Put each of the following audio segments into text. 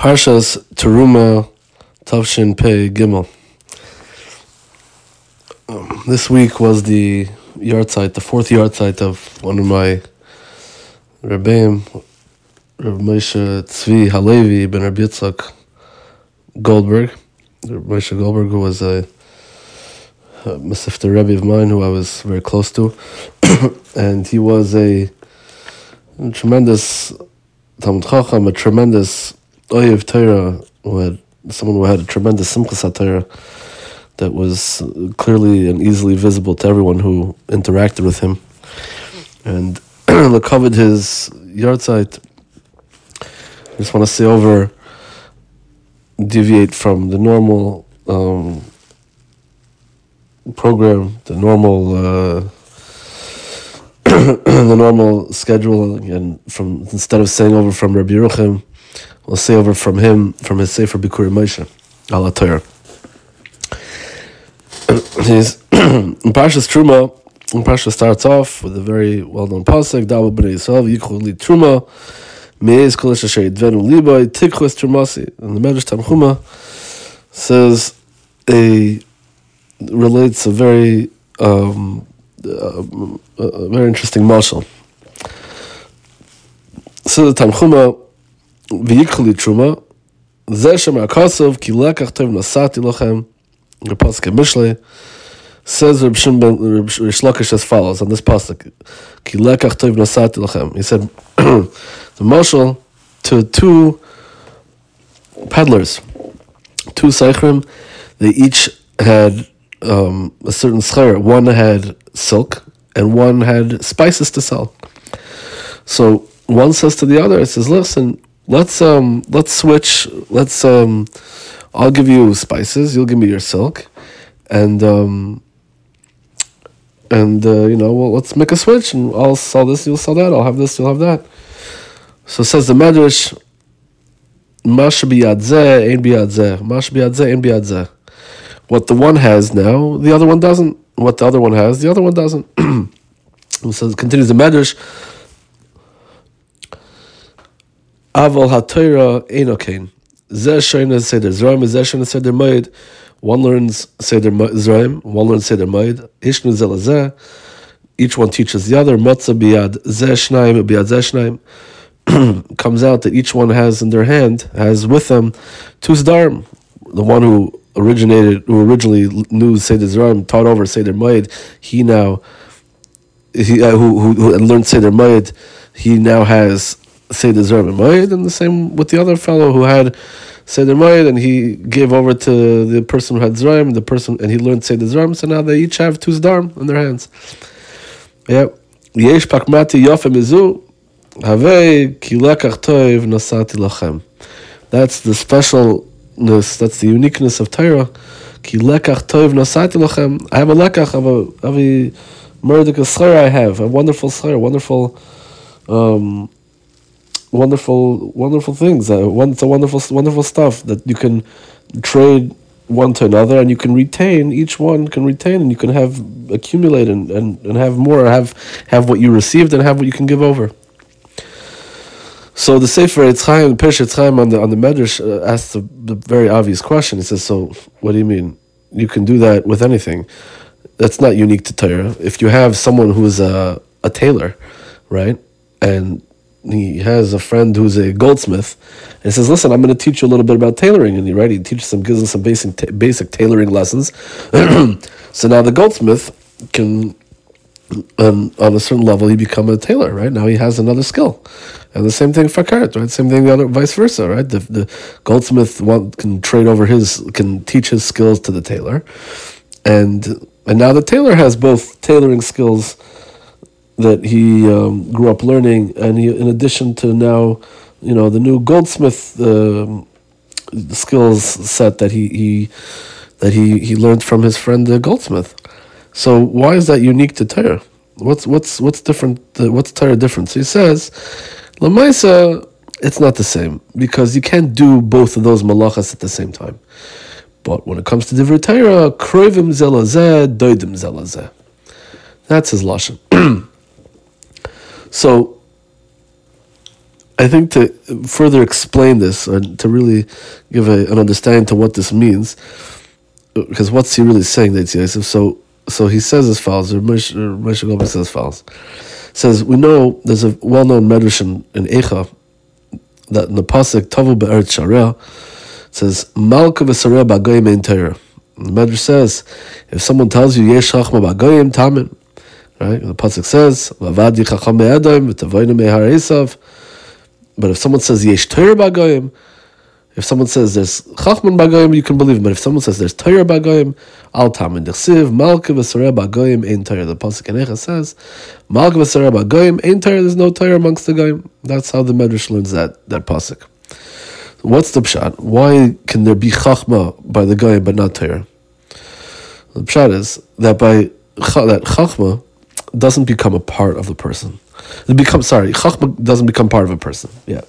Parshas Teruma Tavshin Pei Gimel. Um, this week was the yahrzeit, the fourth yahrzeit of one of my Rebbeim, Reb Moshe Tzvi Halevi ben Reb Yitzchak Goldberg. Reb Moshe Goldberg, who was a, a Mesifta Rebbe of mine who I was very close to. and he was a, a tremendous Talmud Chacham, a tremendous Oyev Torah, who had someone who had a tremendous Simchas Torah that was clearly and easily visible to everyone who interacted with him. And covered his yahrzeit. I just want to say over, deviate from the normal um, program, the normal. Uh, the normal schedule and from instead of saying over from Rabbi Yeruchim, we'll say over from him from his Sefer Bikuri Moshe, Al HaTorah. In Parshas Truma. Parsha starts off with a very well-known pasuk: "Dabu b'nei Yisrael yichul li Truma, meiz kol asher yidvenu libay tikchus Trumasi." And the Medrash Tanchuma says a relates a very um, uh, a very interesting mashal. So the Tanchuma v'yikli truma kasov ki lekach tov nasati lochem the pasuk Mishle says Reb Shimon Reb Shlakish as follows on this pasuk ki lekach tov nasati lochem he said the mashal to two peddlers two seichrim they each had um, a certain schar. One had silk and one had spices to sell. So one says to the other, it says, "Listen, let's um, let's switch. Let's um, I'll give you spices. You'll give me your silk, and um, and uh, you know, well, let's make a switch, and I'll sell this. You'll sell that. I'll have this. You'll have that." So says the Medrash. Mash. Mash. What the one has now, the other one doesn't. What the other one has, the other one doesn't. so it continues the Medrash. Aval HaTorah Einokain. Zeh Shoyna Seder Zraim, Zeh Shoyna Seder Moed. One learns Seder Zraim, one learns Seder Moed. Ishnu Zelazeh. Each one teaches the other. Matzah Biyad Zeh Shnaim, Biyad. Comes out that each one has in their hand, has with them two Zdarim. The one who originated, who originally knew Seder Zraim, taught over Seder Moed, he now, he uh, who, who, who learned Seder Moed, he now has Seder and Moed, and the same with the other fellow who had Seder Moed, and he gave over to the person who had Zraim, the person, and he learned Seder Zraim, so now they each have two Zdarim in their hands. Yeah. Yesh pakmati yofem have ki lekach toiv nasati lachem. That's the specialness, that's the uniqueness of Torah. Ki tov nasati lachem. I have a lekach a of a murdik schar I have a wonderful schar, wonderful, um, wonderful, wonderful things. Uh, one, it's a wonderful, wonderful stuff that you can trade one to another, and you can retain. Each one can retain, and you can have accumulate and, and, and have more. Have have what you received, and have what you can give over. So the Sefer Chaim, Eitz Chaim on the on the Medrash uh, asks the, the very obvious question. He says, "So what do you mean? You can do that with anything? That's not unique to Torah. If you have someone who's a a tailor, right, and he has a friend who's a goldsmith, and says, "Listen, I'm going to teach you a little bit about tailoring." And he right, he teaches him, gives him some basic basic tailoring lessons. so now the goldsmith can and on a certain level, he become a tailor, right? Now he has another skill, and the same thing for Karat, right? Same thing the other, vice versa, right? The, the goldsmith want, can trade over his, can teach his skills to the tailor, and and now the tailor has both tailoring skills that he um, grew up learning, and he, in addition to now, you know, the new goldsmith uh, skills set that he, he that he, he learned from his friend the goldsmith. So why is that unique to Torah? What's what's what's different? Uh, what's Torah different? So he says, Lamaisa, it's not the same because you can't do both of those malachas at the same time. But when it comes to Divrei Torah, kroivim zelazeh, doidim zelazeh. That's his lashon. so I think to further explain this and to really give a, an understanding to what this means, uh, because what's he really saying, that Yosef? So, so he says as follows, or Moshe, Moshe says as follows. Says, we know there's a well known medrash in, in Echa that in the Pasuk, Tavu Be'eretz Shareh, says, Malka v'sareh b'agoyim ein Torah. The Medrash says, if someone tells you, Yesh chachma b'agoyim, tamin. Right? The Pasuk says, Vavadi chacham me'edom, v'tavoyim me'har Esav. But if someone says yesh Torah b'agoyim, if someone says there's chachman b'agoyim, you can believe him. But if someone says there's Torah b'agoyim, al tamin dechsiv, malka v'sareh b'agoyim ein Torah. The pasuk in Echa says, malka v'sareh b'agoyim ein Torah. There's no Torah amongst the goyim. That's how the Medrash learns that that pasuk. What's the pshat? Why can there be chachma by the goyim but not Torah? The pshat is that by that chachma doesn't become a part of the person. It becomes sorry, chachma doesn't become part of a person. Yeah,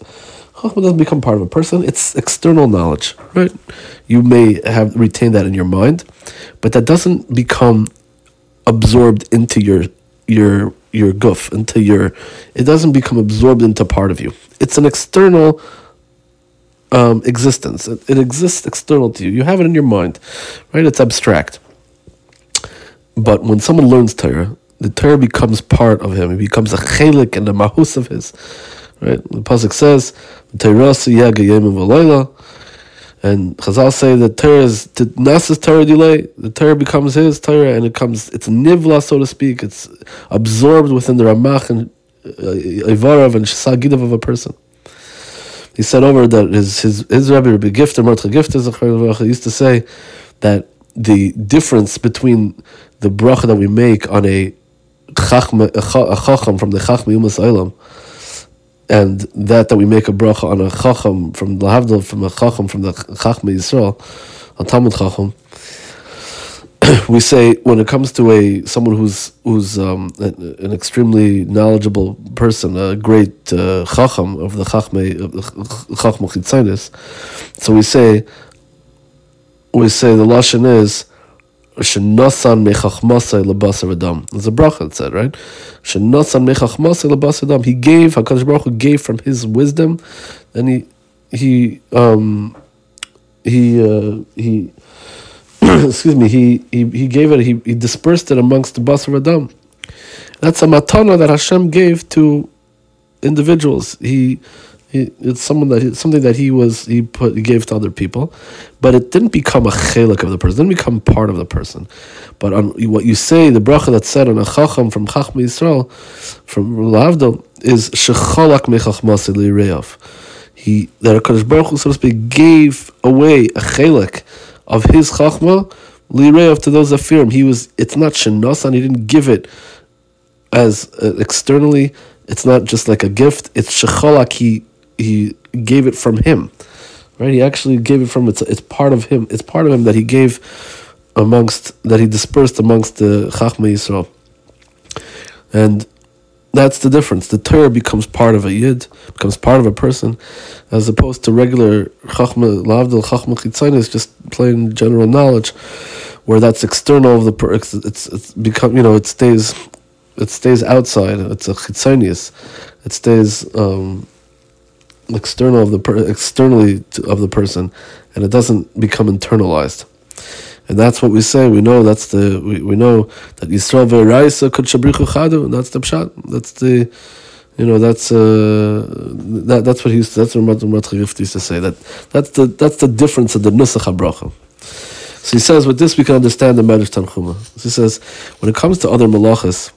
chachma doesn't become part of a person. It's external knowledge, right? You may have retained that in your mind, but that doesn't become absorbed into your your your goof into your. It doesn't become absorbed into part of you. It's an external. Um, existence. It, it exists external to you. You have it in your mind, right? It's abstract. But when someone learns Torah, the Torah becomes part of him. It becomes a chelik and a mahus of his. Right? The pasuk says, and Chazal say that Torah is Nasas Torah delay. The Torah becomes his Torah, and it comes. It's nivla, so to speak. It's absorbed within the Ramach and uh, and Shasagidav of a person. He said over that his his his Rabbi Rabbi Gifter Mordche Gifter used to say that the difference between the bracha that we make on a chachma, a chacham from the chachma yumas olam, and that that we make a bracha on a chacham from the havdil from a chacham from the chachma Yisrael, a Talmud chacham. we say when it comes to a someone who's who's um, an extremely knowledgeable person, a great uh, chacham of the chachma of the chachma so we say we say the lashon is Shenosan mechachmasai lebasar adam. There's a bracha that said, right? Shenosan mechachmasai lebasar adam. He gave, HaKadosh Baruch Hu gave from his wisdom, and he, he, um, he, uh, he, excuse me, he, he, he gave it, he, he dispersed it amongst the basar adam. That's a matana that Hashem gave to individuals. He, it's someone that something that he was he put he gave to other people, but it didn't become a chelik of the person. It didn't become part of the person. But on what you say, the bracha that's said on a chacham from Chachma Yisrael, from Lavdol, is shechalak mechachmas reyav. He that Hakadosh Baruch Hu, so to speak, gave away a chelik of his chachma lireyav to those that. He was. It's not shenasan. He didn't give it as uh, externally. It's not just like a gift. It's shechalak. He he gave it from him, right? He actually gave it from it's it's part of him. It's part of him that he gave amongst that he dispersed amongst the Chachma Yisrael, and that's the difference. The Torah becomes part of a yid, becomes part of a person, as opposed to regular Chachma Lavdil Chachma Chitzain is just plain general knowledge, where that's external of the per. It's, it's it's become you know it stays it stays outside. It's a chitzonius. It stays um, external of the per- externally to, of the person, and it doesn't become internalized. And that's what we say. We know that's the we, we know that Yisrael ve'raisa could shabrichu chadu. That's the pshat. That's the you know that's uh, that that's what he used to, that's what Ramat used to say that that's the that's the difference of the nusach habracha. So he says with this we can understand the Medrash Tanchuma. So he says when it comes to other malachas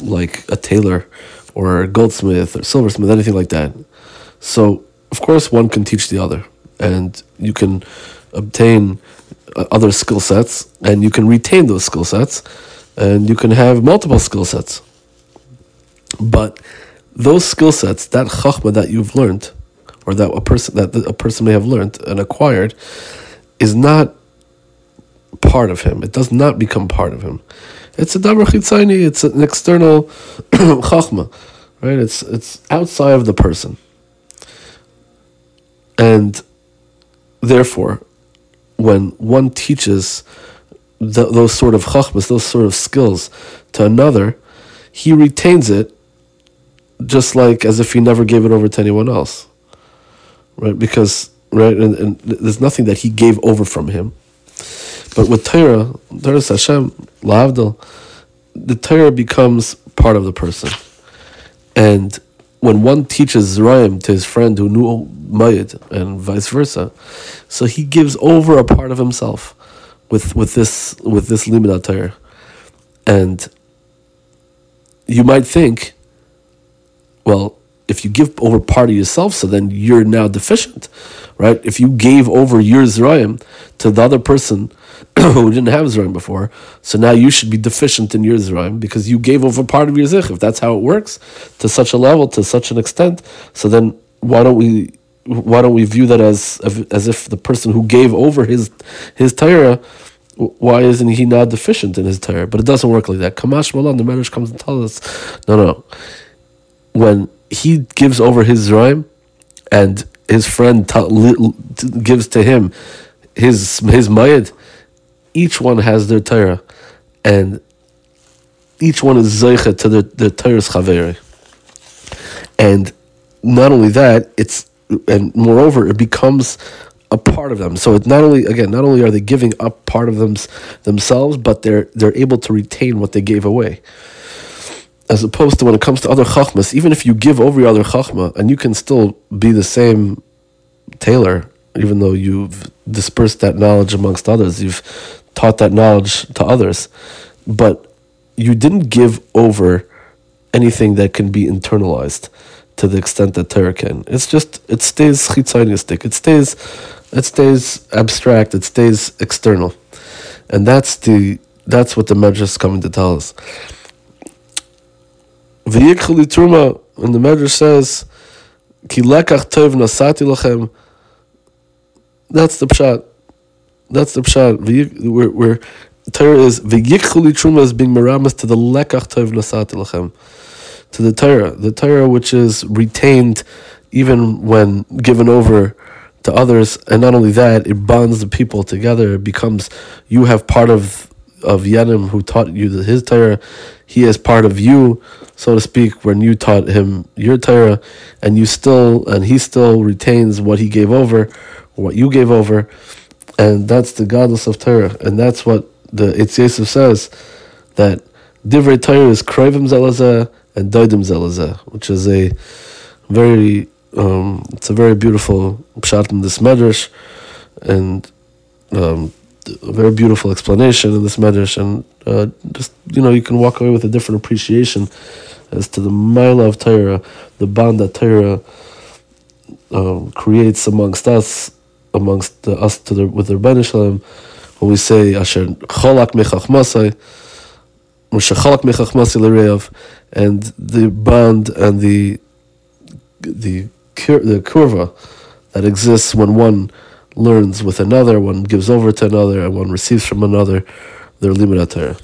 like a tailor or a goldsmith or silversmith anything like that so, of course, one can teach the other, and you can obtain uh, other skill sets, and you can retain those skill sets, and you can have multiple skill sets. But those skill sets, that chachma that you've learned, or that a person that a person may have learned and acquired, is not part of him. It does not become part of him. It's a davar chitzayni. It's an external chachma, right? It's it's outside of the person. And therefore, when one teaches the, those sort of chachmas, those sort of skills to another, he retains it just like as if he never gave it over to anyone else, right? Because right, and, and there's nothing that he gave over from him. But with Torah, Torah Hashem, Lavdil, the Torah becomes part of the person. And when one teaches Zerayim to his friend who knew Mayid and vice versa, so he gives over a part of himself with, with this with this Limud And you might think, well, if you give over part of yourself, so then you're now deficient, right? If you gave over your Zerayim to the other person who didn't have Zerayim before, so now you should be deficient in your Zerayim because you gave over part of your Zich. If that's how it works to such a level, to such an extent, so then why don't we why don't we view that as as if the person who gave over his his Torah why isn't he not deficient in his Torah? But it doesn't work like that. Kamashma Lan, the Medrash comes and tells us, no, no. When he gives over his Zerayim and his friend gives to him his his Mayad, each one has their Torah, and each one is Zeicha to their, their Torah's Chaveri. And not only that, it's and moreover, it becomes a part of them. So it's not only again, not only are they giving up part of them themselves, but they're they're able to retain what they gave away. As opposed to when it comes to other chachmas, even if you give over your other chachma, and you can still be the same tailor, even though you've dispersed that knowledge amongst others, you've taught that knowledge to others, but you didn't give over anything that can be internalized to the extent that Torah can. It's just it stays chitzonistic. It stays it stays abstract. It stays external, and that's the that's what the Medrash is coming to tell us. V'yikchali truma, and the Medrash says, "Ki lekach tov nasati lachem." That's the pshat. That's the pshat. Where where Torah is v'yikchali truma is being meramez to the lekach tov nasati lachem to the Torah, the Torah which is retained even when given over to others, and not only that, it bonds the people together. It becomes you have part of of Yanim who taught you his Torah, he is part of you, so to speak, when you taught him your Torah, and you still and he still retains what he gave over, what you gave over, and that's the gadlus of Torah, and that's what the Yosef says that Divrei Torah is Kroivim Zelazah and Doidim Zelazeh, which is a very um, it's a very beautiful pshat in this medrash, and um, a very beautiful explanation in this medrash, and uh, just you know you can walk away with a different appreciation as to the mile of Torah, the bond that Torah um, creates amongst us, amongst the, us to the, with the Ribono Shel Olam, when we say Asher Cholak Mechachmasai and the bond and the the the kurva that exists when one learns with another, one gives over to another, and one receives from another their limud.